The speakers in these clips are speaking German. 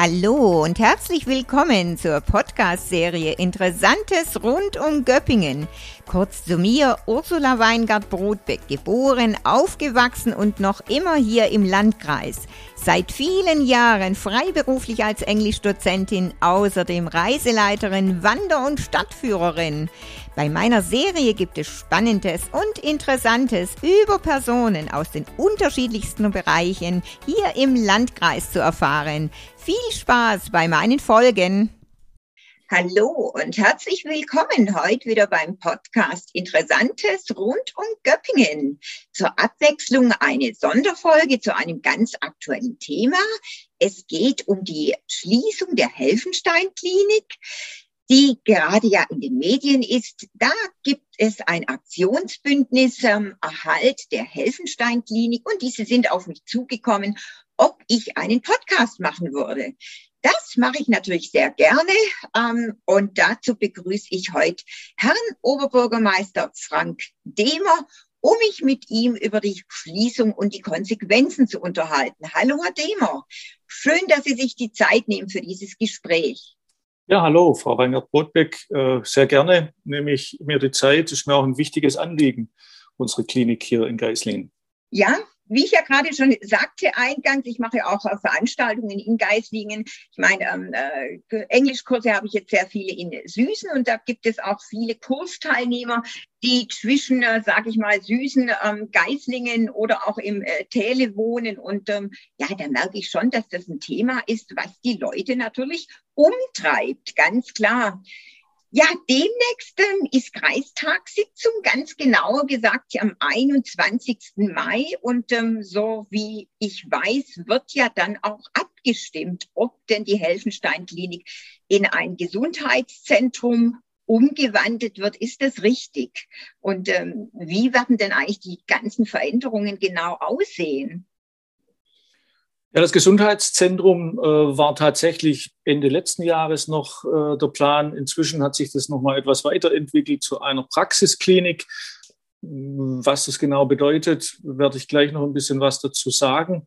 Hallo und herzlich willkommen zur Podcast-Serie Interessantes rund um Göppingen. Kurz zu mir, Ursula Weingart-Brodbeck, geboren, aufgewachsen und noch immer hier im Landkreis. Seit vielen Jahren freiberuflich als Englischdozentin, außerdem Reiseleiterin, Wander- und Stadtführerin. Bei meiner Serie gibt es Spannendes und Interessantes über Personen aus den unterschiedlichsten Bereichen hier im Landkreis zu erfahren. Viel Spaß bei meinen Folgen. Hallo und herzlich willkommen heute wieder beim Podcast Interessantes rund um Göppingen. Zur Abwechslung eine Sonderfolge zu einem ganz aktuellen Thema. Es geht um die Schließung der Helfenstein-Klinik die gerade ja in den Medien ist. Da gibt es ein Aktionsbündnis ähm, Erhalt der Helfenstein-Klinik und diese sind auf mich zugekommen, ob ich einen Podcast machen würde. Das mache ich natürlich sehr gerne ähm, und dazu begrüße ich heute Herrn Oberbürgermeister Frank Demer, um mich mit ihm über die Schließung und die Konsequenzen zu unterhalten. Hallo, Herr Demer. Schön, dass Sie sich die Zeit nehmen für dieses Gespräch. Ja, hallo, Frau Weingart-Brotbeck. Äh, sehr gerne nehme ich mir die Zeit. Das ist mir auch ein wichtiges Anliegen, unsere Klinik hier in Geislingen. Ja, wie ich ja gerade schon sagte eingangs, ich mache auch Veranstaltungen in Geislingen. Ich meine, ähm, äh, Englischkurse habe ich jetzt sehr viele in Süßen und da gibt es auch viele Kursteilnehmer, die zwischen, äh, sage ich mal, Süßen, ähm, Geislingen oder auch im äh, Täle wohnen. Und ähm, ja, da merke ich schon, dass das ein Thema ist, was die Leute natürlich umtreibt, ganz klar. Ja, demnächst ähm, ist Kreistagssitzung, ganz genauer gesagt am 21. Mai. Und ähm, so wie ich weiß, wird ja dann auch abgestimmt, ob denn die Helfenstein-Klinik in ein Gesundheitszentrum umgewandelt wird. Ist das richtig? Und ähm, wie werden denn eigentlich die ganzen Veränderungen genau aussehen? Ja, das Gesundheitszentrum äh, war tatsächlich Ende letzten Jahres noch äh, der Plan. Inzwischen hat sich das nochmal etwas weiterentwickelt zu einer Praxisklinik. Was das genau bedeutet, werde ich gleich noch ein bisschen was dazu sagen.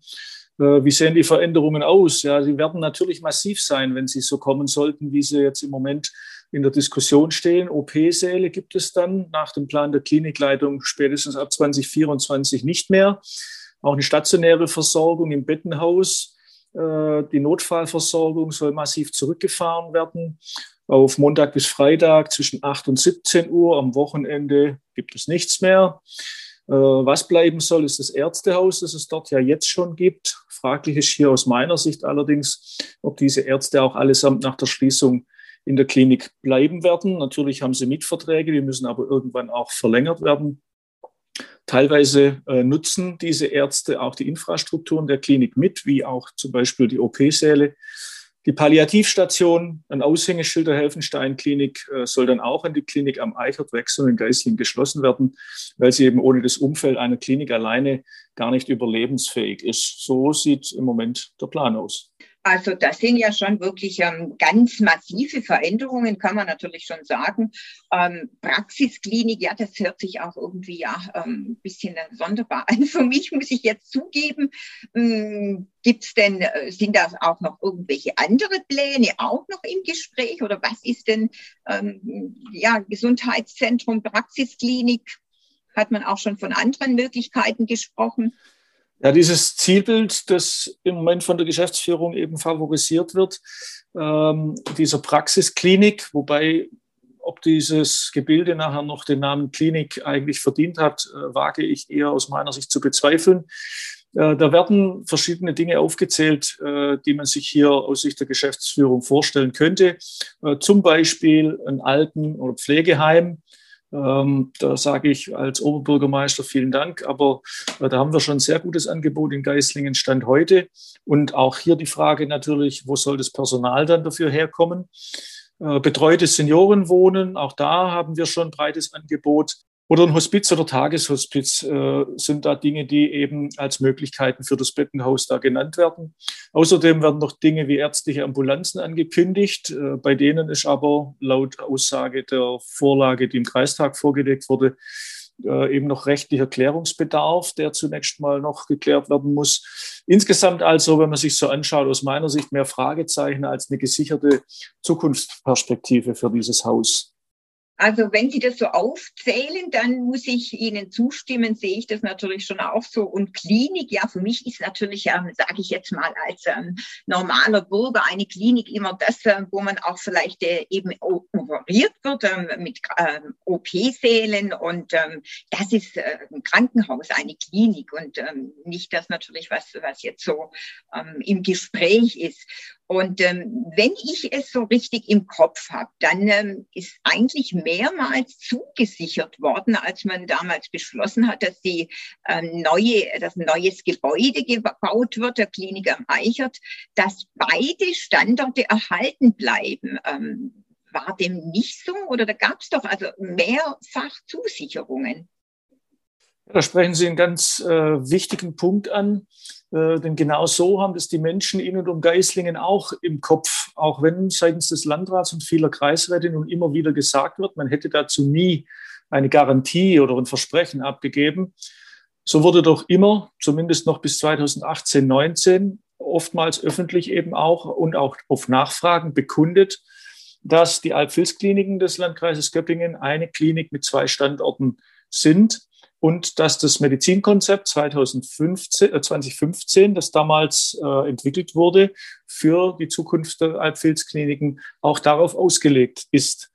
Äh, wie sehen die Veränderungen aus? Ja, sie werden natürlich massiv sein, wenn sie so kommen sollten, wie sie jetzt im Moment in der Diskussion stehen. OP-Säle gibt es dann nach dem Plan der Klinikleitung spätestens ab 2024 nicht mehr auch eine stationäre Versorgung im Bettenhaus. Äh, die Notfallversorgung soll massiv zurückgefahren werden. Auf Montag bis Freitag zwischen 8 und 17 Uhr. Am Wochenende gibt es nichts mehr. Äh, was bleiben soll, ist das Ärztehaus, das es dort ja jetzt schon gibt. Fraglich ist hier aus meiner Sicht allerdings, ob diese Ärzte auch allesamt nach der Schließung in der Klinik bleiben werden. Natürlich haben sie Mitverträge, die müssen aber irgendwann auch verlängert werden. Teilweise äh, nutzen diese Ärzte auch die Infrastrukturen der Klinik mit, wie auch zum Beispiel die OP-Säle. Die Palliativstation, ein Aushängeschild der Helfenstein-Klinik, äh, soll dann auch an die Klinik am Eichert wechseln in Geislingen geschlossen werden, weil sie eben ohne das Umfeld einer Klinik alleine gar nicht überlebensfähig ist. So sieht im Moment der Plan aus. Also das sind ja schon wirklich ähm, ganz massive Veränderungen, kann man natürlich schon sagen. Ähm, Praxisklinik, ja, das hört sich auch irgendwie ja ähm, ein bisschen sonderbar an. Für mich muss ich jetzt zugeben, ähm, gibt's denn, äh, sind da auch noch irgendwelche andere Pläne auch noch im Gespräch oder was ist denn, ähm, ja, Gesundheitszentrum, Praxisklinik? Hat man auch schon von anderen Möglichkeiten gesprochen? Ja, dieses Zielbild, das im Moment von der Geschäftsführung eben favorisiert wird, ähm, dieser Praxisklinik, wobei ob dieses Gebilde nachher noch den Namen Klinik eigentlich verdient hat, äh, wage ich eher aus meiner Sicht zu bezweifeln. Äh, da werden verschiedene Dinge aufgezählt, äh, die man sich hier aus Sicht der Geschäftsführung vorstellen könnte. Äh, zum Beispiel ein Alten- oder Pflegeheim, ähm, da sage ich als Oberbürgermeister vielen Dank, aber äh, da haben wir schon ein sehr gutes Angebot in Geislingen Stand heute. Und auch hier die Frage natürlich, wo soll das Personal dann dafür herkommen? Äh, betreute Seniorenwohnen, auch da haben wir schon ein breites Angebot. Oder ein Hospiz oder Tageshospiz äh, sind da Dinge, die eben als Möglichkeiten für das Bettenhaus da genannt werden. Außerdem werden noch Dinge wie ärztliche Ambulanzen angekündigt. Äh, bei denen ist aber laut Aussage der Vorlage, die im Kreistag vorgelegt wurde, äh, eben noch rechtlicher Klärungsbedarf, der zunächst mal noch geklärt werden muss. Insgesamt also, wenn man sich so anschaut, aus meiner Sicht mehr Fragezeichen als eine gesicherte Zukunftsperspektive für dieses Haus. Also wenn Sie das so aufzählen, dann muss ich Ihnen zustimmen, sehe ich das natürlich schon auch so. Und Klinik, ja, für mich ist natürlich, ähm, sage ich jetzt mal, als ähm, normaler Bürger eine Klinik immer das, äh, wo man auch vielleicht äh, eben operiert wird ähm, mit ähm, OP-Sälen. Und ähm, das ist äh, ein Krankenhaus, eine Klinik und ähm, nicht das natürlich, was, was jetzt so ähm, im Gespräch ist. Und ähm, wenn ich es so richtig im Kopf habe, dann ähm, ist eigentlich mehrmals zugesichert worden, als man damals beschlossen hat, dass die ähm, neue, ein neues Gebäude gebaut wird, der Klinik am Eichert, dass beide Standorte erhalten bleiben. Ähm, war dem nicht so oder da gab es doch also mehrfach Zusicherungen? Da sprechen Sie einen ganz äh, wichtigen Punkt an. Äh, denn genau so haben das die Menschen in und um Geislingen auch im Kopf, auch wenn seitens des Landrats und vieler Kreisräte nun immer wieder gesagt wird, man hätte dazu nie eine Garantie oder ein Versprechen abgegeben. So wurde doch immer, zumindest noch bis 2018, 19, oftmals öffentlich eben auch und auch auf Nachfragen bekundet, dass die Alpfilz-Kliniken des Landkreises Göppingen eine Klinik mit zwei Standorten sind und dass das Medizinkonzept 2015, äh 2015 das damals äh, entwickelt wurde, für die Zukunft der Alpfilzkliniken auch darauf ausgelegt ist.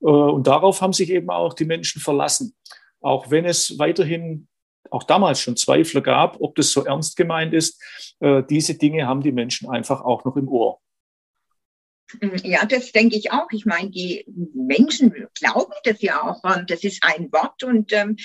Äh, und darauf haben sich eben auch die Menschen verlassen. Auch wenn es weiterhin auch damals schon Zweifler gab, ob das so ernst gemeint ist, äh, diese Dinge haben die Menschen einfach auch noch im Ohr. Ja, das denke ich auch. Ich meine, die Menschen glauben das ja auch. Das ist ein Wort und ähm,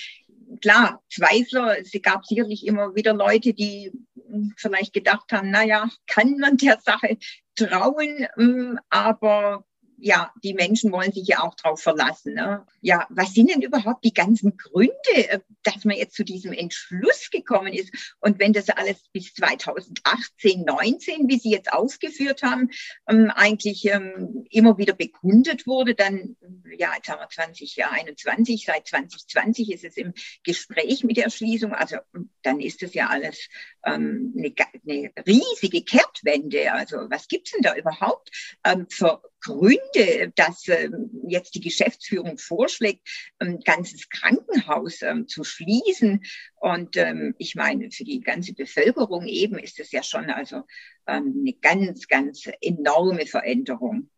klar, Zweifler, es gab sicherlich immer wieder Leute, die hm, vielleicht gedacht haben, naja, kann man der Sache trauen, hm, aber ja, die Menschen wollen sich ja auch darauf verlassen. Ne? Ja, was sind denn überhaupt die ganzen Gründe, äh, dass man jetzt zu diesem Entschluss gekommen ist? Und wenn das alles bis 2018, 19, wie Sie jetzt ausgeführt haben, ähm, eigentlich ähm, immer wieder bekundet wurde, dann, ja, jetzt haben wir 2021, seit 2020 ist es im Gespräch mit der Schließung, also dann ist das ja alles ähm, eine, eine riesige Kehrtwende. Also was gibt's denn da überhaupt für Gründe, dass jetzt die Geschäftsführung vorschlägt, ein ganzes Krankenhaus zu schließen. Und ähm, ich meine, für die ganze Bevölkerung eben ist es ja schon also ähm, eine ganz, ganz enorme Veränderung.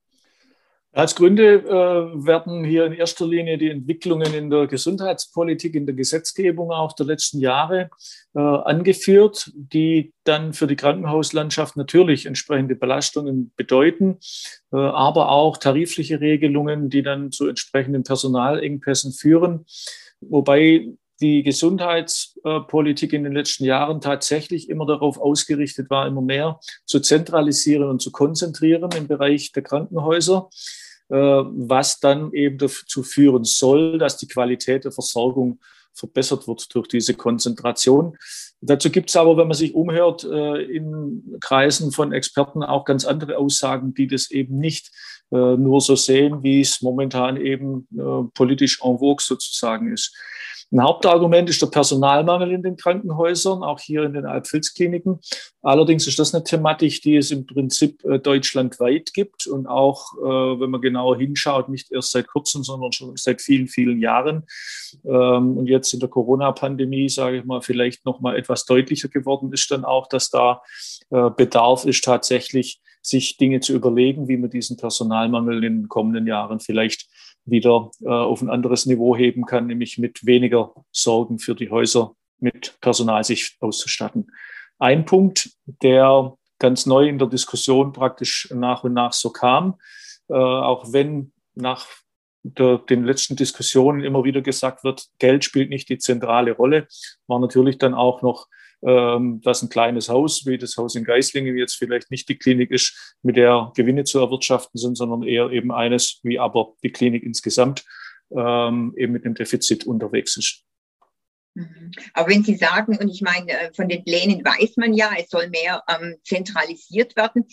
Als Gründe äh, werden hier in erster Linie die Entwicklungen in der Gesundheitspolitik, in der Gesetzgebung auch der letzten Jahre äh, angeführt, die dann für die Krankenhauslandschaft natürlich entsprechende Belastungen bedeuten, äh, aber auch tarifliche Regelungen, die dann zu entsprechenden Personalengpässen führen. Wobei die Gesundheitspolitik in den letzten Jahren tatsächlich immer darauf ausgerichtet war, immer mehr zu zentralisieren und zu konzentrieren im Bereich der Krankenhäuser. Äh, was dann eben dazu führen soll, dass die Qualität der Versorgung verbessert wird durch diese Konzentration. Dazu gibt es aber, wenn man sich umhört, äh, in Kreisen von Experten auch ganz andere Aussagen, die das eben nicht nur so sehen, wie es momentan eben politisch en vogue sozusagen ist. Ein Hauptargument ist der Personalmangel in den Krankenhäusern, auch hier in den Alpfilz-Kliniken. Allerdings ist das eine Thematik, die es im Prinzip äh, deutschlandweit gibt und auch, äh, wenn man genauer hinschaut, nicht erst seit kurzem, sondern schon seit vielen, vielen Jahren. Ähm, und jetzt in der Corona-Pandemie, sage ich mal, vielleicht noch mal etwas deutlicher geworden ist dann auch, dass da äh, Bedarf ist, tatsächlich sich Dinge zu überlegen, wie man diesen Personalmangel in den kommenden Jahren vielleicht wieder äh, auf ein anderes Niveau heben kann, nämlich mit weniger Sorgen für die Häuser mit Personal sich auszustatten. Ein Punkt, der ganz neu in der Diskussion praktisch nach und nach so kam, äh, auch wenn nach der, den letzten Diskussionen immer wieder gesagt wird, Geld spielt nicht die zentrale Rolle, war natürlich dann auch noch dass ein kleines Haus wie das Haus in Geislingen jetzt vielleicht nicht die Klinik ist, mit der Gewinne zu erwirtschaften sind, sondern eher eben eines, wie aber die Klinik insgesamt ähm, eben mit einem Defizit unterwegs ist. Mhm. Aber wenn Sie sagen, und ich meine, äh, von den Plänen weiß man ja, es soll mehr ähm, zentralisiert werden,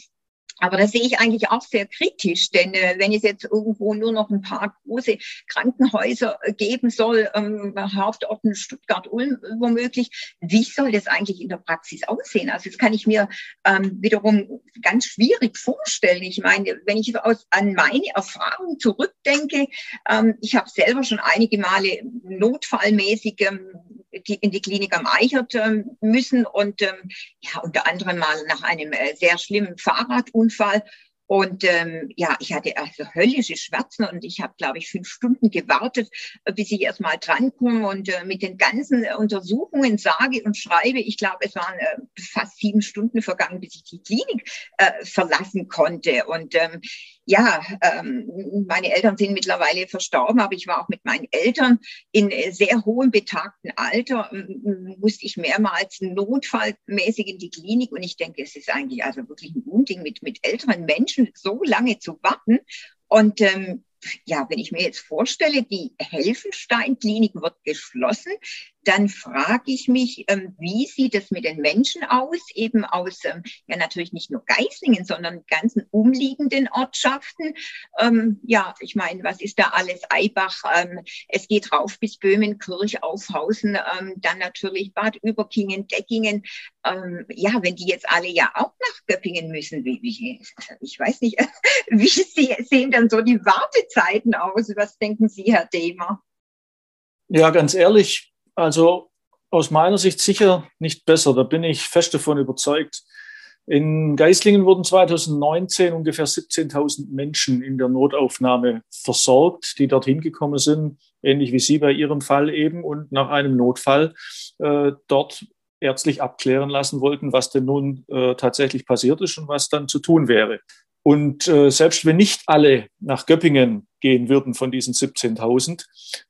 Aber das sehe ich eigentlich auch sehr kritisch, denn äh, wenn es jetzt irgendwo nur noch ein paar große Krankenhäuser äh, geben soll, ähm, Hauptorten Stuttgart, Ulm womöglich, wie soll das eigentlich in der Praxis aussehen? Also das kann ich mir ähm, wiederum ganz schwierig vorstellen. Ich meine, wenn ich aus, an meine Erfahrung zurückdenke, ähm, ich habe selber schon einige Male notfallmäßig ähm, in die Klinik am Eichert ähm, müssen und ähm, ja, unter anderem mal nach einem äh, sehr schlimmen Fahrradunfall und ähm, ja, ich hatte also höllische Schmerzen und ich habe, glaube ich, fünf Stunden gewartet, äh, bis ich erst mal drankomme und äh, mit den ganzen Untersuchungen sage und schreibe. Ich glaube, es waren äh, fast sieben Stunden vergangen, bis ich die Klinik äh, verlassen konnte. Und ähm, ja, ähm, meine Eltern sind mittlerweile verstorben, aber ich war auch mit meinen Eltern in äh, sehr hohem betagten Alter, musste ich mehrmals notfallmäßig in die Klinik und ich denke, es ist eigentlich also wirklich ein Unding mit, mit älteren Menschen so lange zu warten. Und ähm, ja, wenn ich mir jetzt vorstelle, die Helfenstein-Klinik wird geschlossen, dann frage ich mich, ähm, wie sieht es mit den Menschen aus, eben aus, ähm, ja natürlich nicht nur Geislingen, sondern ganzen umliegenden Ortschaften. Ähm, ja, ich meine, was ist da alles? Eibach, es geht rauf bis Böhmen, Kirch, Aufhausen, dann natürlich Bad Überkingen, Deckingen. Ja, wenn die jetzt alle ja auch nach Göppingen müssen, wie, ich weiß nicht, wie sehen dann so die Wartezeiten aus? Was denken Sie, Herr Demer? Ja, ganz ehrlich, also aus meiner Sicht sicher nicht besser. Da bin ich fest davon überzeugt. In Geislingen wurden 2019 ungefähr 17.000 Menschen in der Notaufnahme versorgt, die dorthin gekommen sind, ähnlich wie Sie bei Ihrem Fall eben, und nach einem Notfall äh, dort ärztlich abklären lassen wollten, was denn nun äh, tatsächlich passiert ist und was dann zu tun wäre. Und äh, selbst wenn nicht alle nach Göppingen gehen würden von diesen 17.000,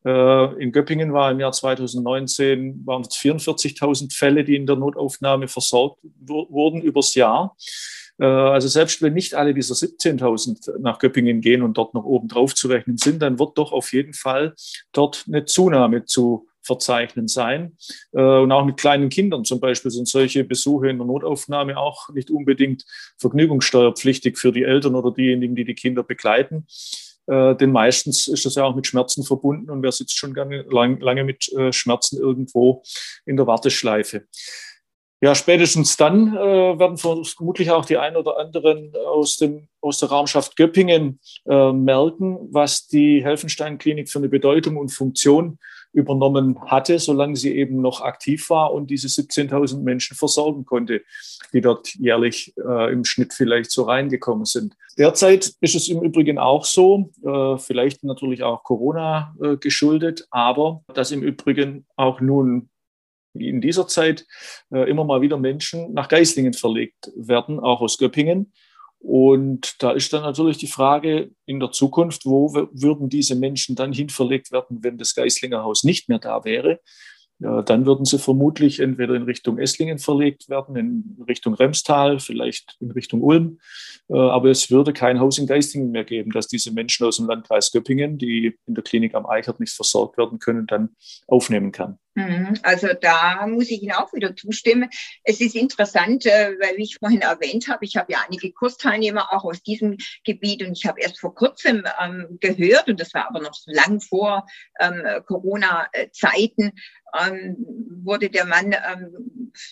äh, in Göppingen war im Jahr 2019 waren es 44.000 Fälle, die in der Notaufnahme versorgt wurden übers Jahr. Äh, also selbst wenn nicht alle dieser 17.000 nach Göppingen gehen und dort noch oben drauf zu rechnen sind, dann wird doch auf jeden Fall dort eine Zunahme zu verzeichnen sein. Äh, und auch mit kleinen Kindern zum Beispiel sind solche Besuche in der Notaufnahme auch nicht unbedingt vergnügungssteuerpflichtig für die Eltern oder diejenigen, die die Kinder begleiten. Äh, denn meistens ist das ja auch mit Schmerzen verbunden und wer sitzt schon lange mit äh, Schmerzen irgendwo in der Warteschleife. Ja, spätestens dann äh, werden vermutlich auch die ein oder anderen aus, dem, aus der Raumschaft Göppingen äh, merken, was die Helfenstein-Klinik für eine Bedeutung und Funktion übernommen hatte, solange sie eben noch aktiv war und diese 17.000 Menschen versorgen konnte, die dort jährlich äh, im Schnitt vielleicht so reingekommen sind. Derzeit ist es im Übrigen auch so, äh, vielleicht natürlich auch Corona äh, geschuldet, aber dass im Übrigen auch nun in dieser Zeit äh, immer mal wieder Menschen nach Geislingen verlegt werden, auch aus Göppingen. Und da ist dann natürlich die Frage in der Zukunft, wo würden diese Menschen dann hinverlegt werden, wenn das Geislinger Haus nicht mehr da wäre? Ja, dann würden sie vermutlich entweder in Richtung Esslingen verlegt werden, in Richtung Remstal, vielleicht in Richtung Ulm. Äh, aber es würde kein Haus in Geistlingen mehr geben, dass diese Menschen aus dem Landkreis Göppingen, die in der Klinik am Eichert nicht versorgt werden können, dann aufnehmen kann. Mhm. Also da muss ich Ihnen auch wieder zustimmen. Es ist interessant, äh, weil wie ich vorhin erwähnt habe, ich habe ja einige Kursteilnehmer auch aus diesem Gebiet und ich habe erst vor kurzem ähm, gehört, und das war aber noch lang vor ähm, Corona-Zeiten, ähm, wurde der Mann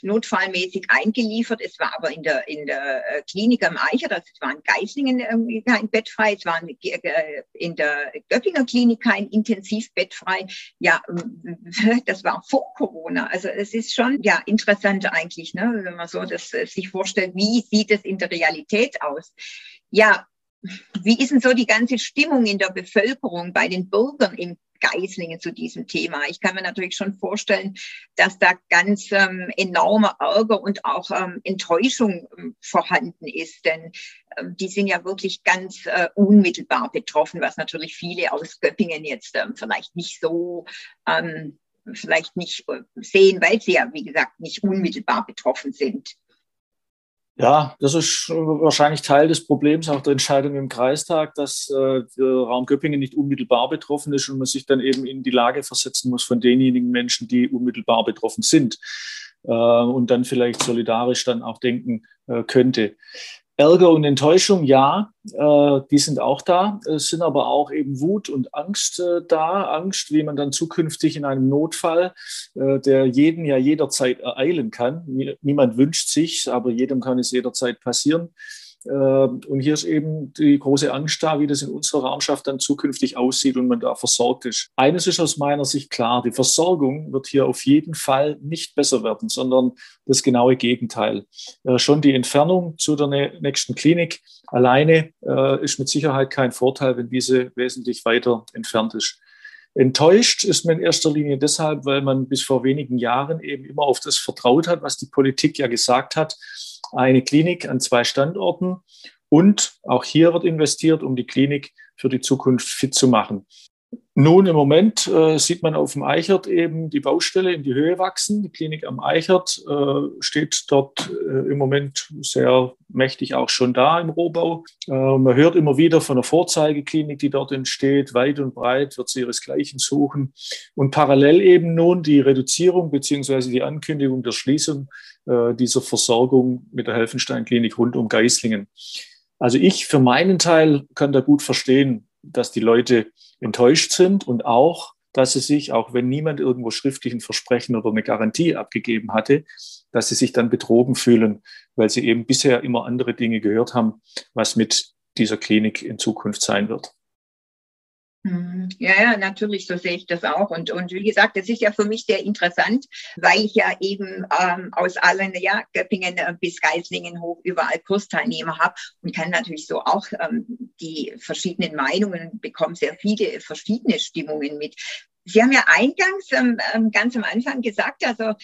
notfallmäßig eingeliefert. Es war aber in der, in der äh, Klinik am Eicher, das war in Geislingen kein Bett frei, es war äh, in der Göppinger Klinik kein Intensivbett frei. Ja, das war vor Corona. Also es ist schon ja interessant eigentlich, ne, wenn man so das äh, sich vorstellt, wie sieht es in der Realität aus? Ja, wie ist denn so die ganze Stimmung in der Bevölkerung bei den Bürgern im Geislingen zu diesem Thema. Ich kann mir natürlich schon vorstellen, dass da ganz ähm, enormer Ärger und auch ähm, Enttäuschung ähm, vorhanden ist, denn ähm, die sind ja wirklich ganz äh, unmittelbar betroffen, was natürlich viele aus Göppingen jetzt ähm, vielleicht nicht so ähm, vielleicht nicht äh, sehen, weil sie ja, wie gesagt, nicht unmittelbar betroffen sind. Ja, das ist wahrscheinlich Teil des Problems auch der Entscheidung im Kreistag, dass äh, der Raum Göppingen nicht unmittelbar betroffen ist und man sich dann eben in die Lage versetzen muss von denjenigen Menschen, die unmittelbar betroffen sind äh, und dann vielleicht solidarisch dann auch denken äh, könnte. Ärger und Enttäuschung, ja, äh, die sind auch da. Es sind aber auch eben Wut und Angst äh, da. Angst, wie man dann zukünftig in einem Notfall, äh, der jeden ja jederzeit ereilen kann. Niemand wünscht sich, aber jedem kann es jederzeit passieren und hier ist eben die große Angst da, wie das in unserer Raumschaft dann zukünftig aussieht und man da versorgt ist. Eines ist aus meiner Sicht klar, die Versorgung wird hier auf jeden Fall nicht besser werden, sondern das genaue Gegenteil. Äh, schon die Entfernung zu der nächsten Klinik alleine äh, ist mit Sicherheit kein Vorteil, wenn diese wesentlich weiter entfernt ist. Enttäuscht ist man in erster Linie deshalb, weil man bis vor wenigen Jahren eben immer auf das vertraut hat, was die Politik ja gesagt hat eine Klinik an zwei Standorten und auch hier wird investiert, um die Klinik für die Zukunft fit zu machen. Nun, im Moment äh, sieht man auf dem Eichert eben die Baustelle in die Höhe wachsen. Die Klinik am Eichert äh, steht dort äh, im Moment sehr mächtig auch schon da im Rohbau. Äh, man hört immer wieder von der Vorzeigeklinik, die dort entsteht. Weit und breit wird sie ihresgleichen suchen. Und parallel eben nun die Reduzierung beziehungsweise die Ankündigung der Schließung äh, dieser Versorgung mit der Helfenstein-Klinik rund um Geislingen. Also ich für meinen Teil kann da gut verstehen, dass die Leute enttäuscht sind und auch, dass sie sich, auch wenn niemand irgendwo schriftlich ein Versprechen oder eine Garantie abgegeben hatte, dass sie sich dann betrogen fühlen, weil sie eben bisher immer andere Dinge gehört haben, was mit dieser Klinik in Zukunft sein wird. Mhm. Ja, ja, natürlich, so sehe ich das auch. Und, und wie gesagt, das ist ja für mich sehr interessant, weil ich ja eben ähm, aus allen, ja, Göppingen bis Geislingen hoch überall Kursteilnehmer habe und kann natürlich so auch ähm, die verschiedenen Meinungen, bekommen sehr viele verschiedene Stimmungen mit. Sie haben ja eingangs ähm, ähm ganz am Anfang gesagt, also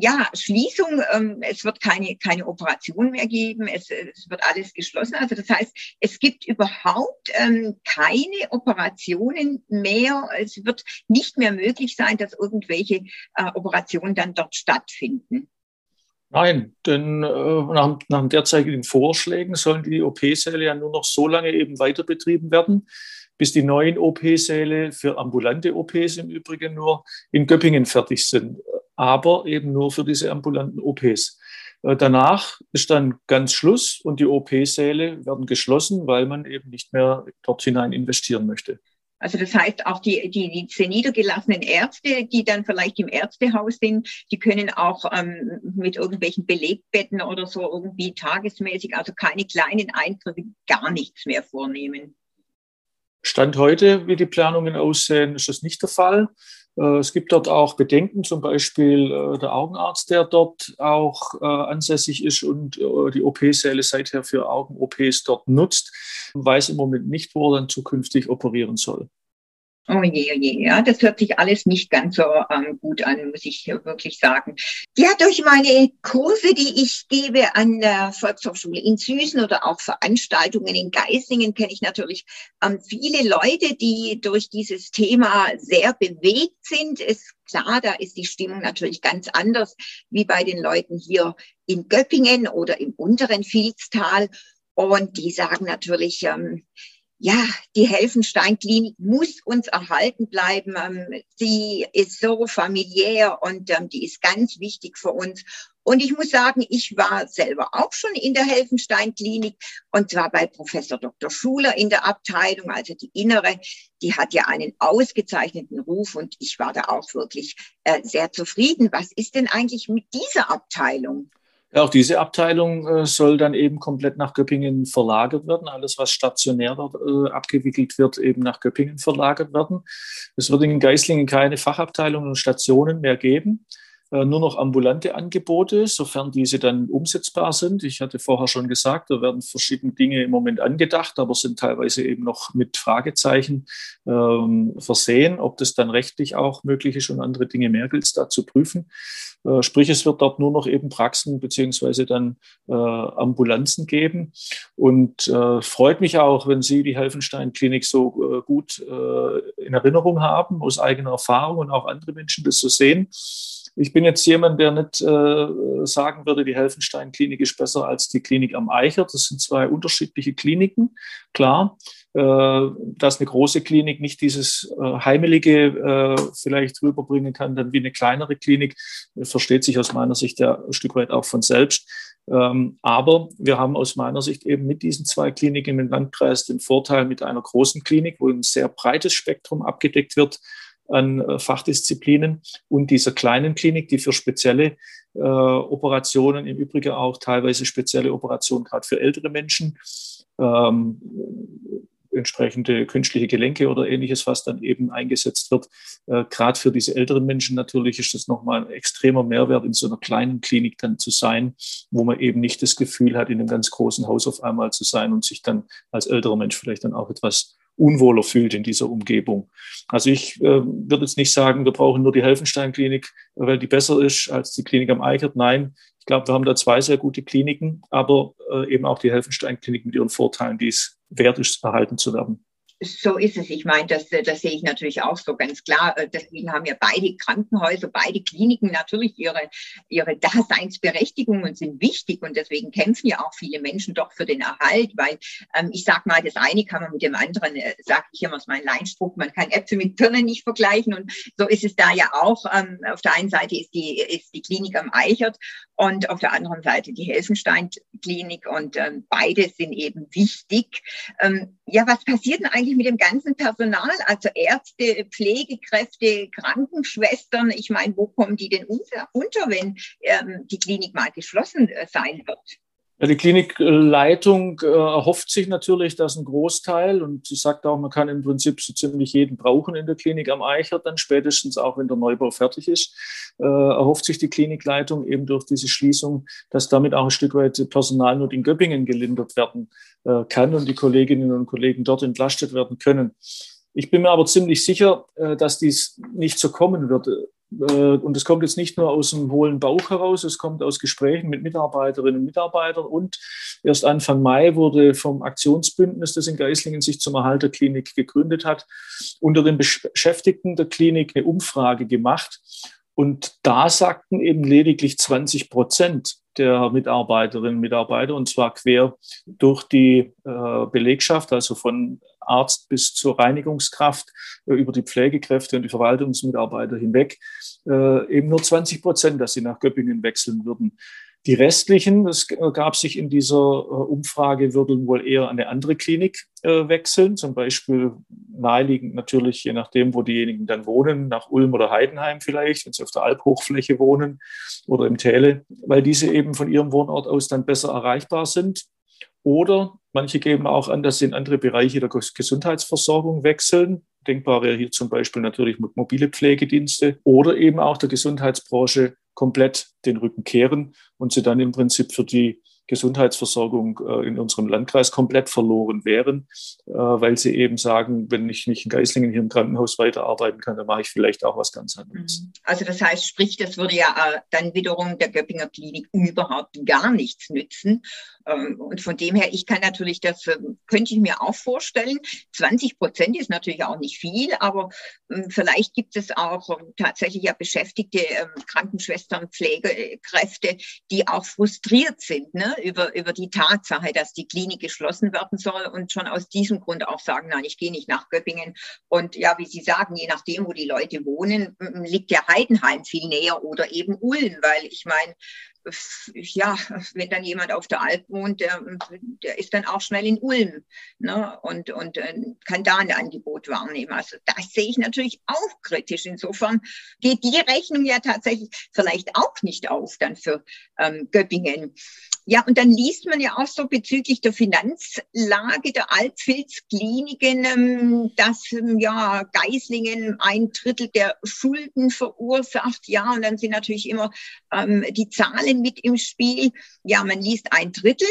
ja, Schließung, ähm, es wird keine, keine Operation mehr geben, es, es wird alles geschlossen. Also das heißt, es gibt überhaupt ähm, keine Operationen mehr. Es wird nicht mehr möglich sein, dass irgendwelche äh, Operationen dann dort stattfinden. Nein, denn äh, nach, nach derzeitigen Vorschlägen sollen die OP-Säle ja nur noch so lange eben weiter betrieben werden, bis die neuen OP-Säle für ambulante OPs im Übrigen nur in Göppingen fertig sind aber eben nur für diese ambulanten OPs. Äh, danach ist dann ganz Schluss und die OP-Säle werden geschlossen, weil man eben nicht mehr dort hinein investieren möchte. Also das heißt, auch die, die, die niedergelassenen Ärzte, die dann vielleicht im Ärztehaus sind, die können auch ähm, mit irgendwelchen Belegbetten oder so irgendwie tagesmäßig, also keine kleinen Eingriffe, gar nichts mehr vornehmen. Stand heute, wie die Planungen aussehen, ist das nicht der Fall. Äh, es gibt dort auch Bedenken, zum Beispiel äh, der Augenarzt, der dort auch äh, ansässig ist und die OP-Säle seither für Augen-OPs dort nutzt, weiß im Moment nicht, wo er dann zukünftig operieren soll. Oh je, oh je, ja, das hört sich alles nicht ganz so ähm, gut an, muss ich wirklich sagen. Ja, durch meine Kurse, die ich gebe an der Volkshochschule in Süßen oder auch Veranstaltungen in Geislingen, kenne ich natürlich ähm, viele Leute, die durch dieses Thema sehr bewegt sind. Ist klar, da ist die Stimmung natürlich ganz anders wie bei den Leuten hier in Göppingen oder im unteren Vilstal. Und die sagen natürlich, ähm, ja, die Helfenstein-Klinik muss uns erhalten bleiben. Ähm, sie ist so familiär und ähm, die ist ganz wichtig für uns. Und ich muss sagen, ich war selber auch schon in der Helfenstein-Klinik und zwar bei Professor Dr. Schuler in der Abteilung, also die innere. Die hat ja einen ausgezeichneten Ruf und ich war da auch wirklich äh, sehr zufrieden. Was ist denn eigentlich mit dieser Abteilung? Ja, auch diese Abteilung äh, soll dann eben komplett nach Göppingen verlagert werden. Alles, was stationär dort äh, abgewickelt wird, eben nach Göppingen verlagert werden. Es wird in Geislingen keine Fachabteilungen und Stationen mehr geben. Äh, nur noch ambulante Angebote, sofern diese dann umsetzbar sind. Ich hatte vorher schon gesagt, da werden verschiedene Dinge im Moment angedacht, aber sind teilweise eben noch mit Fragezeichen ähm, versehen, ob das dann rechtlich auch möglich ist und andere Dinge mehr gilt es da zu prüfen. Äh, sprich, es wird dort nur noch eben Praxen beziehungsweise dann äh, Ambulanzen geben. Und äh, freut mich auch, wenn Sie die Helfenstein-Klinik so äh, gut äh, in Erinnerung haben, aus eigener Erfahrung und auch andere Menschen das so sehen. Ich bin jetzt jemand, der nicht äh, sagen würde, die Helfenstein-Klinik ist besser als die Klinik am Eicher. Das sind zwei unterschiedliche Kliniken. Klar, äh, dass eine große Klinik nicht dieses äh, Heimelige äh, vielleicht rüberbringen kann, dann wie eine kleinere Klinik, versteht sich aus meiner Sicht ja ein Stück weit auch von selbst. Ähm, aber wir haben aus meiner Sicht eben mit diesen zwei Kliniken im Landkreis den Vorteil mit einer großen Klinik, wo ein sehr breites Spektrum abgedeckt wird an äh, Fachdisziplinen und dieser kleinen Klinik, die für spezielle äh, Operationen, im Übrigen auch teilweise spezielle Operationen gerade für ältere Menschen, ähm, entsprechende künstliche Gelenke oder ähnliches, was dann eben eingesetzt wird. Äh, Gerade für diese älteren Menschen natürlich ist das nochmal ein extremer Mehrwert, in so einer kleinen Klinik dann zu sein, wo man eben nicht das Gefühl hat, in einem ganz großen Haus auf einmal zu sein und sich dann als älterer Mensch vielleicht dann auch etwas unwohler fühlt in dieser Umgebung. Also ich äh, würde jetzt nicht sagen, wir brauchen nur die Helfenstein-Klinik, weil die besser ist als die Klinik am Eichert. Nein, ich glaube, wir haben da zwei sehr gute Kliniken, aber äh, eben auch die Helfenstein-Klinik mit ihren Vorteilen, die es wert ist, erhalten zu werden so ist es. Ich meine, das, das sehe ich natürlich auch so ganz klar. Äh, deswegen haben ja beide Krankenhäuser, beide Kliniken natürlich ihre, ihre Daseinsberechtigung und sind wichtig. Und deswegen kämpfen ja auch viele Menschen doch für den Erhalt, weil ähm, ich sage mal, das eine kann man mit dem anderen, äh, sage ich immer, ist mein Leinspruch, man kann Äpfel mit Birnen nicht vergleichen. Und so ist es da ja auch. Ähm, auf der einen Seite ist die, ist die Klinik am Eichert und auf der anderen Seite die Helfenstein-Klinik. Und ähm, beide sind eben wichtig. Ähm, ja, was passiert denn eigentlich mit dem ganzen Personal? Also Ärzte, Pflegekräfte, Krankenschwestern. Ich meine, wo kommen die denn unter, unter wenn ähm, die Klinik mal geschlossen äh, sein wird? Ja, die Klinikleitung äh, erhofft sich natürlich, dass ein Großteil, und sie sagt auch, man kann im Prinzip so ziemlich jeden brauchen in der Klinik am Eicher, dann spätestens auch, wenn der Neubau fertig ist, äh, erhofft sich die Klinikleitung eben durch diese Schließung, dass damit auch ein Stück weit Personalnot in Göppingen gelindert werden äh, kann und die Kolleginnen und Kollegen dort entlastet werden können. Ich bin mir aber ziemlich sicher, äh, dass dies nicht so kommen wird. Äh, und es kommt jetzt nicht nur aus dem hohlen Bauch heraus, es kommt aus Gesprächen mit Mitarbeiterinnen und Mitarbeitern. Und erst Anfang Mai wurde vom Aktionsbündnis, das in Geislingen sich zum Erhalt der Klinik gegründet hat, unter den Beschäftigten der Klinik eine Umfrage gemacht. Und da sagten eben lediglich 20 Prozent der Mitarbeiterinnen und Mitarbeiter, und zwar quer durch die äh, Belegschaft, also von Arzt bis zur Reinigungskraft, äh, über die Pflegekräfte und die Verwaltungsmitarbeiter hinweg, äh, eben nur 20 Prozent, dass sie nach Göppingen wechseln würden. Die restlichen, das gab sich in dieser äh, Umfrage, würden wohl eher eine andere Klinik wechseln, zum Beispiel naheliegend natürlich, je nachdem, wo diejenigen dann wohnen, nach Ulm oder Heidenheim vielleicht, wenn sie auf der Alphochfläche wohnen oder im Täle, weil diese eben von ihrem Wohnort aus dann besser erreichbar sind. Oder manche geben auch an, dass sie in andere Bereiche der Gesundheitsversorgung wechseln. Denkbar wäre hier zum Beispiel natürlich mobile Pflegedienste oder eben auch der Gesundheitsbranche komplett den Rücken kehren und sie dann im Prinzip für die Gesundheitsversorgung äh, in unserem Landkreis komplett verloren wären, äh, weil sie eben sagen, wenn ich nicht in Geislingen hier im Krankenhaus weiterarbeiten kann, dann mache ich vielleicht auch was ganz anderes. Mhm. Also das heißt, sprich, das würde ja äh, dann wiederum der Göppinger Klinik überhaupt gar nichts nützen. Ähm, und von dem her, ich kann natürlich das, ähm, könnte ich mir auch vorstellen. 20 Prozent ist natürlich auch nicht viel, aber ähm, vielleicht gibt es auch tatsächlich ja beschäftigte Krankenschwestern, Pflegekräfte, die auch frustriert sind ne, über, über die Tatsache, dass die Klinik geschlossen werden soll und schon aus diesem Grund auch sagen, nein, ich gehe nicht nach Göppingen. Und ja, wie Sie sagen, je nachdem, wo die Leute wohnen, liegt ja Heidenheim viel näher oder eben Ulm, weil ich meine, ja, wenn dann jemand auf der Alp wohnt, der, der ist dann auch schnell in Ulm ne, und, und äh, kann da ein Angebot wahrnehmen. Also das sehe ich natürlich auch kritisch. Insofern geht die Rechnung ja tatsächlich vielleicht auch nicht auf dann für ähm, Göppingen. Ja, und dann liest man ja auch so bezüglich der Finanzlage der Alpfilzkliniken, ähm, dass ähm, ja Geislingen ein Drittel der Schulden verursacht. Ja, und dann sind natürlich immer ähm, die Zahlen mit im Spiel. Ja, man liest ein Drittel.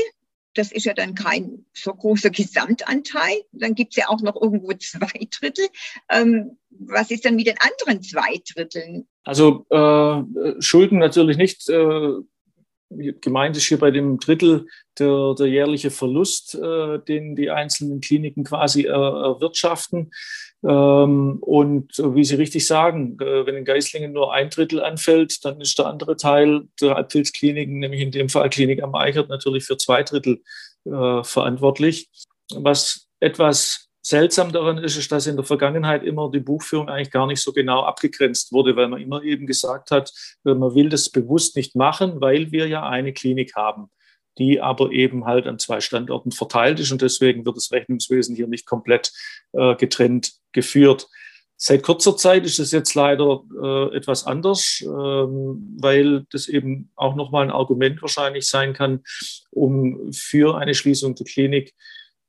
Das ist ja dann kein so großer Gesamtanteil. Dann gibt's ja auch noch irgendwo zwei Drittel. Ähm, was ist dann mit den anderen zwei Dritteln? Also äh, Schulden natürlich nicht. Äh gemeint ist hier bei dem Drittel der, der jährliche Verlust, äh, den die einzelnen Kliniken quasi äh, erwirtschaften. Ähm, und wie Sie richtig sagen, äh, wenn in Geislingen nur ein Drittel anfällt, dann ist der andere Teil der Alpfilzkliniken, nämlich in dem Fall Klinik am Eichert, natürlich für zwei Drittel äh, verantwortlich. Was etwas seltsam daran ist, ist, dass in der Vergangenheit immer die Buchführung eigentlich gar nicht so genau abgegrenzt wurde, weil man immer eben gesagt hat, man will das bewusst nicht machen, weil wir ja eine Klinik haben. Die aber eben halt an zwei Standorten verteilt ist und deswegen wird das Rechnungswesen hier nicht komplett äh, getrennt geführt. Seit kurzer Zeit ist es jetzt leider äh, etwas anders, ähm, weil das eben auch nochmal ein Argument wahrscheinlich sein kann, um für eine Schließung der Klinik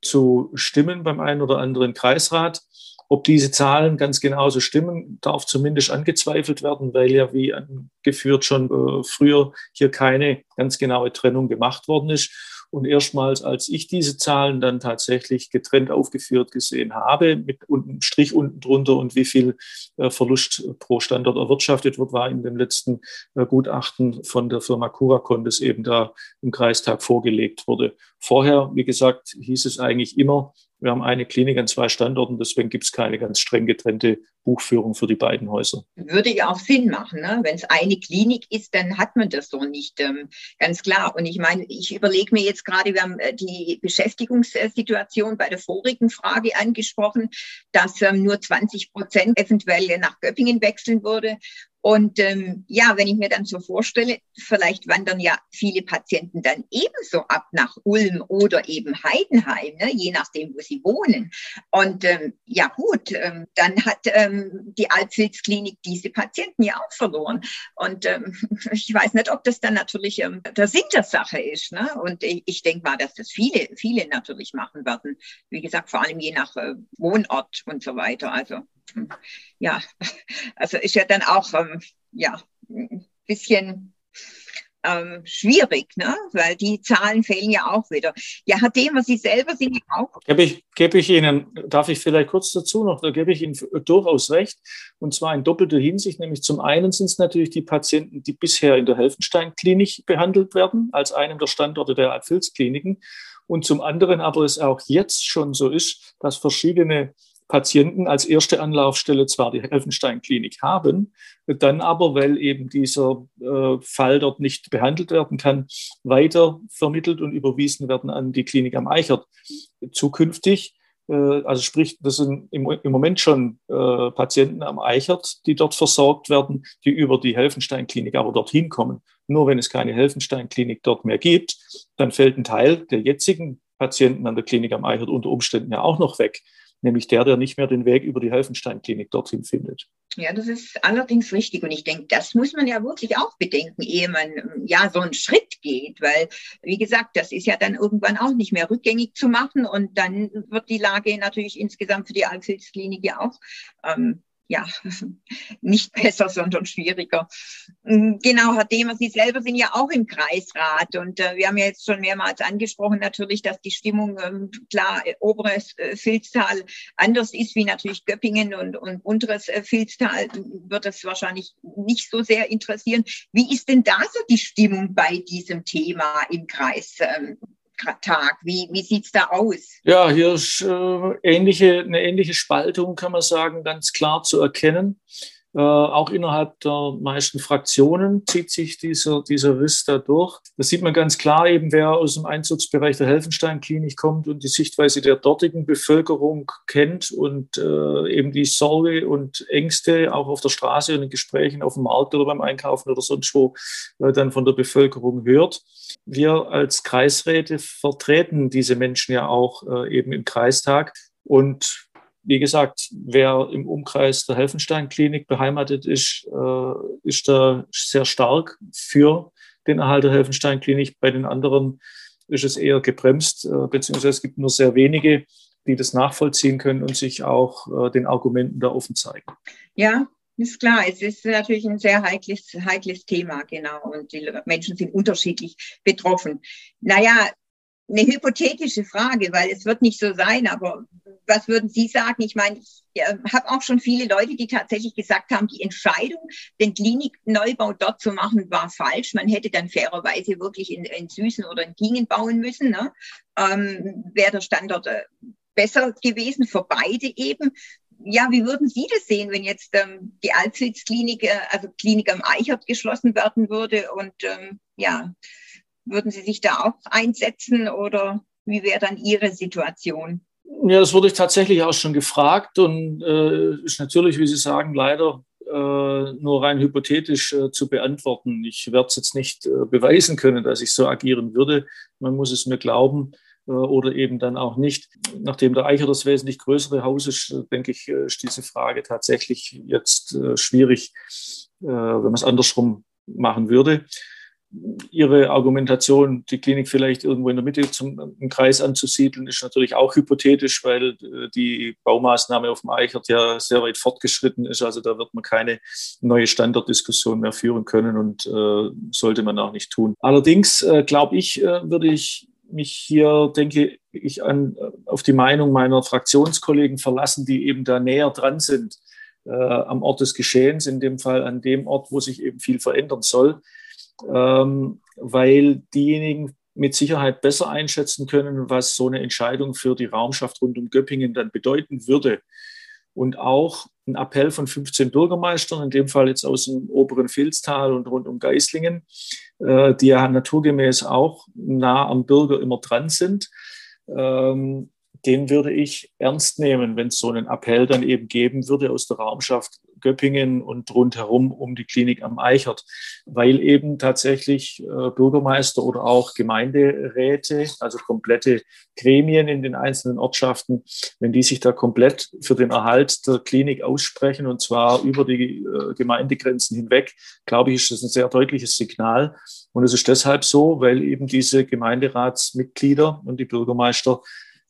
zu stimmen beim einen oder anderen Kreisrat. Ob diese Zahlen ganz genauso stimmen, darf zumindest angezweifelt werden, weil ja, wie angeführt, schon äh, früher hier keine ganz genaue Trennung gemacht worden ist. Und erstmals, als ich diese Zahlen dann tatsächlich getrennt aufgeführt gesehen habe, mit einem Strich unten drunter und wie viel äh, Verlust pro Standort erwirtschaftet wird, war in dem letzten äh, Gutachten von der Firma Curacon, das eben da im Kreistag vorgelegt wurde. Vorher, wie gesagt, hieß es eigentlich immer, wir haben eine Klinik an zwei Standorten, deswegen gibt es keine ganz streng getrennte Buchführung für die beiden Häuser. Würde ja auch Sinn machen, ne? wenn es eine Klinik ist, dann hat man das so nicht ähm, ganz klar. Und ich meine, ich überlege mir jetzt gerade, wir haben äh, die Beschäftigungssituation bei der vorigen Frage angesprochen, dass ähm, nur 20 Prozent eventuell nach Göppingen wechseln würde. Und ähm, ja, wenn ich mir dann so vorstelle, vielleicht wandern ja viele Patienten dann ebenso ab nach Ulm oder eben Heidenheim, ne, je nachdem, wo sie wohnen. Und ähm, ja gut, ähm, dann hat ähm, die Alpfilzklinik diese Patienten ja auch verloren. Und ähm, ich weiß nicht, ob das dann natürlich ähm, der Sinn der Sache ist. Ne? Und ich, ich denke mal, dass das viele, viele natürlich machen werden. Wie gesagt, vor allem je nach äh, Wohnort und so weiter. Also ja, also ist ja dann auch ähm, ja, ein bisschen ähm, schwierig, ne? weil die Zahlen fehlen ja auch wieder. Ja, Herr Demer, Sie selber sind ja auch. Gebe ich, gebe ich Ihnen, darf ich vielleicht kurz dazu noch, da gebe ich Ihnen durchaus recht, und zwar in doppelter Hinsicht, nämlich zum einen sind es natürlich die Patienten, die bisher in der Helfenstein-Klinik behandelt werden, als einem der Standorte der Apfels-Kliniken. Und zum anderen aber es auch jetzt schon so ist, dass verschiedene Patienten als erste Anlaufstelle zwar die Elfenstein-Klinik haben, dann aber, weil eben dieser äh, Fall dort nicht behandelt werden kann, weiter vermittelt und überwiesen werden an die Klinik am Eichert. Zukünftig, äh, also sprich, das sind im, im Moment schon äh, Patienten am Eichert, die dort versorgt werden, die über die Helfenstein-Klinik aber dorthin kommen. Nur wenn es keine Helfenstein-Klinik dort mehr gibt, dann fällt ein Teil der jetzigen Patienten an der Klinik am Eichert unter Umständen ja auch noch weg nämlich der, der nicht mehr den Weg über die Helfenstein-Klinik dorthin findet. Ja, das ist allerdings richtig. Und ich denke, das muss man ja wirklich auch bedenken, ehe man ja so einen Schritt geht, weil, wie gesagt, das ist ja dann irgendwann auch nicht mehr rückgängig zu machen. Und dann wird die Lage natürlich insgesamt für die Alphilz-Klinik ja auch ähm, ja, nicht besser, sondern schwieriger. Mm, genau, Herr Demer, Sie selber sind ja auch im Kreisrat und äh, wir haben ja jetzt schon mehrmals angesprochen natürlich, dass die Stimmung ähm, klar äh, oberes äh, Filztal anders ist wie natürlich Göppingen und, und unteres äh, Filztal wird das wahrscheinlich nicht so sehr interessieren. Wie ist denn da so die Stimmung bei diesem Thema im Kreis? Ähm, Tag? Wie, wie sieht es da aus? Ja, hier ist äh, ähnliche, eine ähnliche Spaltung, kann man sagen, ganz klar zu erkennen. Äh, auch innerhalb der meisten Fraktionen zieht sich dieser, dieser Riss da durch. Das sieht man ganz klar, eben wer aus dem Einzugsbereich der Helfenstein-Klinik kommt und die Sichtweise der dortigen Bevölkerung kennt und äh, eben die Sorge und Ängste auch auf der Straße und in Gesprächen auf dem Markt oder beim Einkaufen oder sonst wo äh, dann von der Bevölkerung hört. Wir als Kreisräte vertreten diese Menschen ja auch äh, eben im Kreistag und wie gesagt, wer im Umkreis der Helfenstein-Klinik beheimatet ist, äh, ist da sehr stark für den Erhalt der Helfenstein-Klinik. Bei den anderen ist es eher gebremst, äh, beziehungsweise es gibt nur sehr wenige, die das nachvollziehen können und sich auch äh, den Argumenten da offen zeigen. Ja, ist klar. Es ist natürlich ein sehr heikles, heikles Thema, genau. Und die Menschen sind unterschiedlich betroffen. Naja, eine hypothetische Frage, weil es wird nicht so sein, aber was würden Sie sagen? Ich meine, ich äh, habe auch schon viele Leute, die tatsächlich gesagt haben, die Entscheidung, den Klinikneubau dort zu machen, war falsch. Man hätte dann fairerweise wirklich in, in Süßen oder in Gingen bauen müssen. Ne? Ähm, Wäre der Standort äh, besser gewesen für beide eben. Ja, wie würden Sie das sehen, wenn jetzt ähm, die Alpsitz-Klinik, äh, also Klinik am Eichert geschlossen werden würde? Und ähm, ja, würden Sie sich da auch einsetzen oder wie wäre dann Ihre Situation? Ja, das wurde ich tatsächlich auch schon gefragt und äh, ist natürlich, wie Sie sagen, leider äh, nur rein hypothetisch äh, zu beantworten. Ich werde es jetzt nicht äh, beweisen können, dass ich so agieren würde. Man muss es mir glauben äh, oder eben dann auch nicht. Nachdem der Eicher das wesentlich größere Haus ist, denke ich, ist diese Frage tatsächlich jetzt schwierig, wenn man es andersrum machen würde. Ihre Argumentation, die Klinik vielleicht irgendwo in der Mitte zum im Kreis anzusiedeln, ist natürlich auch hypothetisch, weil äh, die Baumaßnahme auf dem Eichert ja sehr weit fortgeschritten ist. Also da wird man keine neue Standortdiskussion mehr führen können und äh, sollte man auch nicht tun. Allerdings äh, glaube ich, äh, würde ich mich hier, denke ich, an, äh, auf die Meinung meiner Fraktionskollegen verlassen, die eben da näher dran sind äh, am Ort des Geschehens, in dem Fall an dem Ort, wo sich eben viel verändern soll ähm, weil diejenigen mit Sicherheit besser einschätzen können, was so eine Entscheidung für die Raumschaft rund um Göppingen dann bedeuten würde. Und auch ein Appell von 15 Bürgermeistern, in dem Fall jetzt aus dem oberen Vilstal und rund um Geislingen, äh, die ja naturgemäß auch nah am Bürger immer dran sind, ähm, den würde ich ernst nehmen, wenn es so einen Appell dann eben geben würde aus der Raumschaft Göppingen und rundherum um die Klinik am Eichert, weil eben tatsächlich äh, Bürgermeister oder auch Gemeinderäte, also komplette Gremien in den einzelnen Ortschaften, wenn die sich da komplett für den Erhalt der Klinik aussprechen und zwar über die äh, Gemeindegrenzen hinweg, glaube ich, ist das ein sehr deutliches Signal. Und es ist deshalb so, weil eben diese Gemeinderatsmitglieder und die Bürgermeister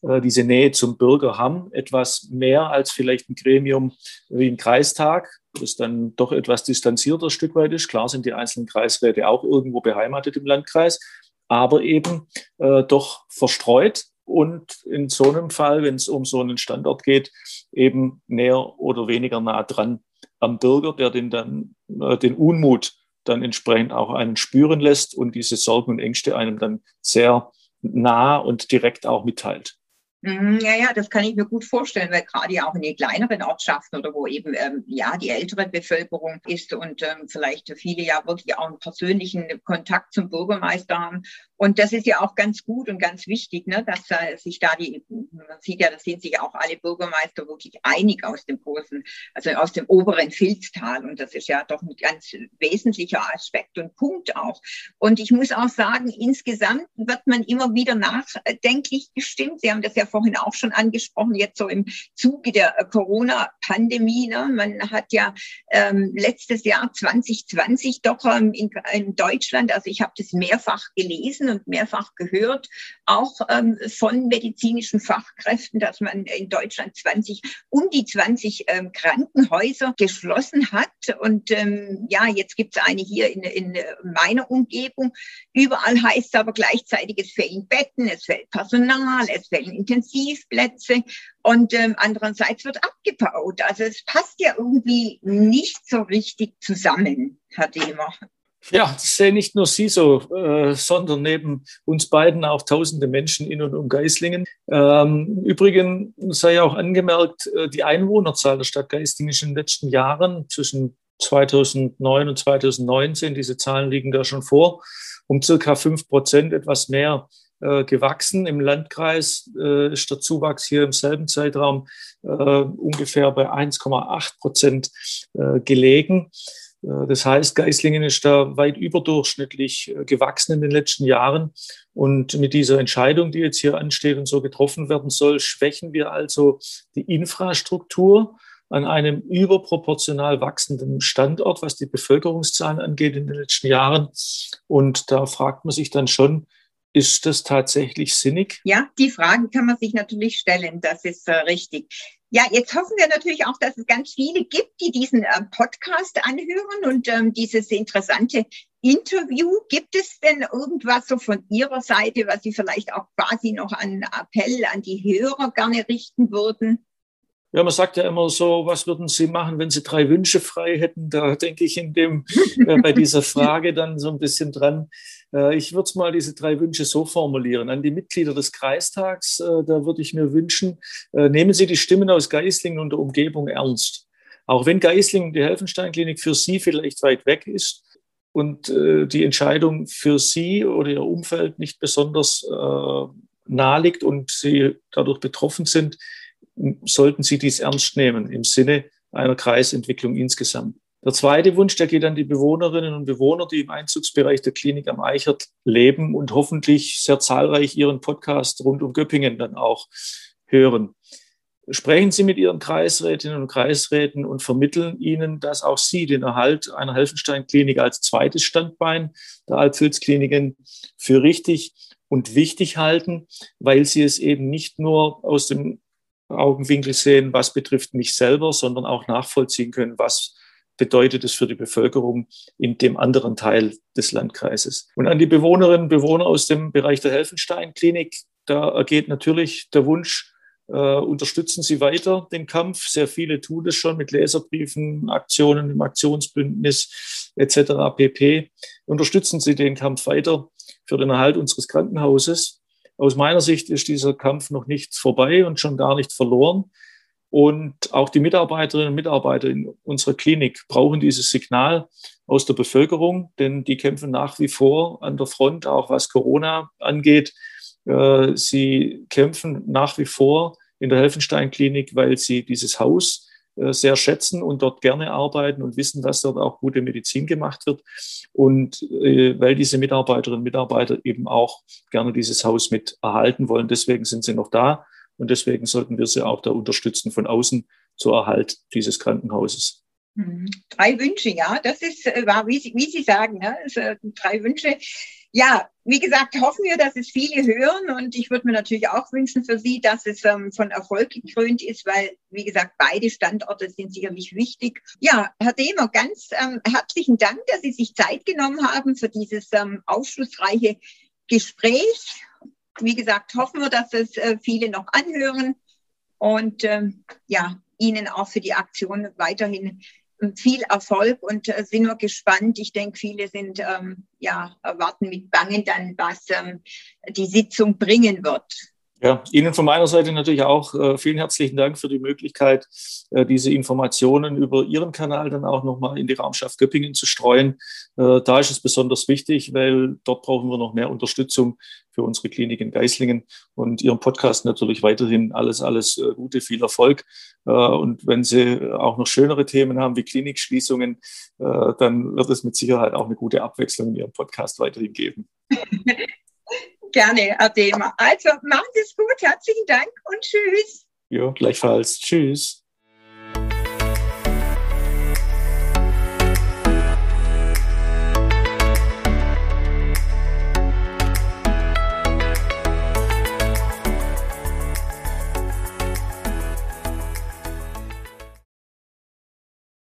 diese Nähe zum Bürger haben, etwas mehr als vielleicht ein Gremium wie ein Kreistag, das dann doch etwas distanzierter Stück weit ist. Klar sind die einzelnen Kreisräte auch irgendwo beheimatet im Landkreis, aber eben äh, doch verstreut und in so einem Fall, wenn es um so einen Standort geht, eben näher oder weniger nah dran am Bürger, der den dann äh, den Unmut dann entsprechend auch einen spüren lässt und diese Sorgen und Ängste einem dann sehr nah und direkt auch mitteilt. Mhm, ja, ja, das kann ich mir gut vorstellen, weil gerade ja auch in den kleineren Ortschaften oder wo eben ähm, ja die ältere Bevölkerung ist und ähm, vielleicht viele ja wirklich auch einen persönlichen Kontakt zum Bürgermeister haben. Und das ist ja auch ganz gut und ganz wichtig, ne, dass äh, sich da die, man sieht ja, da sind sich auch alle Bürgermeister wirklich einig aus dem großen, also aus dem oberen Filztal. Und das ist ja doch ein ganz wesentlicher Aspekt und Punkt auch. Und ich muss auch sagen, insgesamt wird man immer wieder nachdenklich gestimmt. Sie haben das ja vorhin auch schon angesprochen, jetzt so im Zuge der Corona-Pandemie. Ne? Man hat ja ähm, letztes Jahr 2020 doch ähm, in, in, Deutschland, also ich habe das mehrfach gelesen und mehrfach gehört, auch ähm, von medizinischen Fachkräften, dass man in Deutschland 20, um die 20 ähm, Krankenhäuser geschlossen hat. Und ähm, ja, jetzt gibt es eine hier in, in meiner Umgebung. Überall heißt es aber gleichzeitig, es fehlen Betten, es fehlt Personal, es fehlen Intensiv Intensivplätze und ähm, andererseits wird abgebaut. Also es passt ja irgendwie nicht so richtig zusammen, Herr Demer. Ja, das sehen nicht nur Sie so, äh, sondern neben uns beiden auch tausende Menschen in und um Geislingen. Ähm, Übrigens sei auch angemerkt, äh, die Einwohnerzahl der Stadt Geislingen ist in den letzten Jahren zwischen 2009 und 2019, diese Zahlen liegen da schon vor, um circa fünf Prozent etwas mehr äh, gewachsen. Im Landkreis äh, ist der Zuwachs hier im selben Zeitraum äh, ungefähr bei 1,8 Prozent äh, gelegen. Äh, das heißt, Geislingen ist da weit überdurchschnittlich äh, gewachsen in den letzten Jahren. Und mit dieser Entscheidung, die jetzt hier ansteht und so getroffen werden soll, schwächen wir also die Infrastruktur an einem überproportional wachsenden Standort, was die Bevölkerungszahlen angeht in den letzten Jahren. Und da fragt man sich dann schon, ist das tatsächlich sinnig? Ja, die Frage kann man sich natürlich stellen. Das ist äh, richtig. Ja, jetzt hoffen wir natürlich auch, dass es ganz viele gibt, die diesen äh, Podcast anhören und ähm, dieses interessante Interview. Gibt es denn irgendwas so von Ihrer Seite, was Sie vielleicht auch quasi noch an Appell an die Hörer gerne richten würden? Ja, man sagt ja immer so, was würden Sie machen, wenn Sie drei Wünsche frei hätten? Da denke ich in dem, äh, bei dieser Frage dann so ein bisschen dran. Äh, ich würde mal diese drei Wünsche so formulieren. An die Mitglieder des Kreistags, äh, da würde ich mir wünschen, äh, nehmen Sie die Stimmen aus Geislingen und der Umgebung ernst. Auch wenn Geislingen, die Helfenstein-Klinik für Sie vielleicht weit weg ist und die Entscheidung für Sie oder Ihr Umfeld nicht besonders nahe liegt und Sie dadurch betroffen sind, sollten Sie dies ernst nehmen im Sinne einer Kreisentwicklung insgesamt. Der zweite Wunsch, der geht an die Bewohnerinnen und Bewohner, die im Einzugsbereich der Klinik am Eichert leben und hoffentlich sehr zahlreich Ihren Podcast rund um Göppingen dann auch hören. Sprechen Sie mit Ihren Kreisrätinnen und Kreisräten und vermitteln ihnen, dass auch Sie den Erhalt einer Helfenstein-Klinik als zweites Standbein der Alpfilz-Kliniken für richtig und wichtig halten, weil Sie es eben nicht nur aus dem Augenwinkel sehen, was betrifft mich selber, sondern auch nachvollziehen können, was bedeutet es für die Bevölkerung in dem anderen Teil des Landkreises. Und an die Bewohnerinnen und Bewohner aus dem Bereich der Helfenstein-Klinik, da ergeht natürlich der Wunsch, äh, unterstützen Sie weiter den Kampf. Sehr viele tun es schon mit Leserbriefen, Aktionen im Aktionsbündnis etc. pp. Unterstützen Sie den Kampf weiter für den Erhalt unseres Krankenhauses. Aus meiner Sicht ist dieser Kampf noch nicht vorbei und schon gar nicht verloren. Und auch die Mitarbeiterinnen und Mitarbeiter in unserer Klinik brauchen dieses Signal aus der Bevölkerung, denn die kämpfen nach wie vor an der Front, auch was Corona angeht. Äh, sie kämpfen nach wie vor in der Helfenstein-Klinik, weil sie dieses Haus sehr schätzen und dort gerne arbeiten und wissen, dass dort auch gute Medizin gemacht wird. Und äh, weil diese Mitarbeiterinnen und Mitarbeiter eben auch gerne dieses Haus mit erhalten wollen, deswegen sind sie noch da und deswegen sollten wir sie auch da unterstützen von außen zur Erhalt dieses Krankenhauses. Mhm. Drei Wünsche, ja, das ist, war, wie Sie, wie Sie sagen, ne? drei Wünsche ja, wie gesagt, hoffen wir, dass es viele hören und ich würde mir natürlich auch wünschen für Sie, dass es ähm, von Erfolg gekrönt ist, weil, wie gesagt, beide Standorte sind sicherlich wichtig. Ja, Herr Demer, ganz ähm, herzlichen Dank, dass Sie sich Zeit genommen haben für dieses ähm, aufschlussreiche Gespräch. Wie gesagt, hoffen wir, dass es äh, viele noch anhören und ähm, ja, Ihnen auch für die Aktion weiterhin viel Erfolg und äh, sind wir gespannt. Ich denke, viele sind ähm, ja erwarten mit Bangen dann, was ähm, die Sitzung bringen wird. Ja, Ihnen von meiner Seite natürlich auch äh, vielen herzlichen Dank für die Möglichkeit, äh, diese Informationen über Ihren Kanal dann auch nochmal in die Raumschaft Göppingen zu streuen. Äh, da ist es besonders wichtig, weil dort brauchen wir noch mehr Unterstützung für unsere Klinik in Geislingen und Ihrem Podcast natürlich weiterhin alles, alles äh, Gute, viel Erfolg. Äh, und wenn Sie auch noch schönere Themen haben wie Klinikschließungen, äh, dann wird es mit Sicherheit auch eine gute Abwechslung in Ihrem Podcast weiterhin geben. Gerne, Adema. Also, macht es gut. Herzlichen Dank und tschüss. Ja, gleichfalls. Tschüss.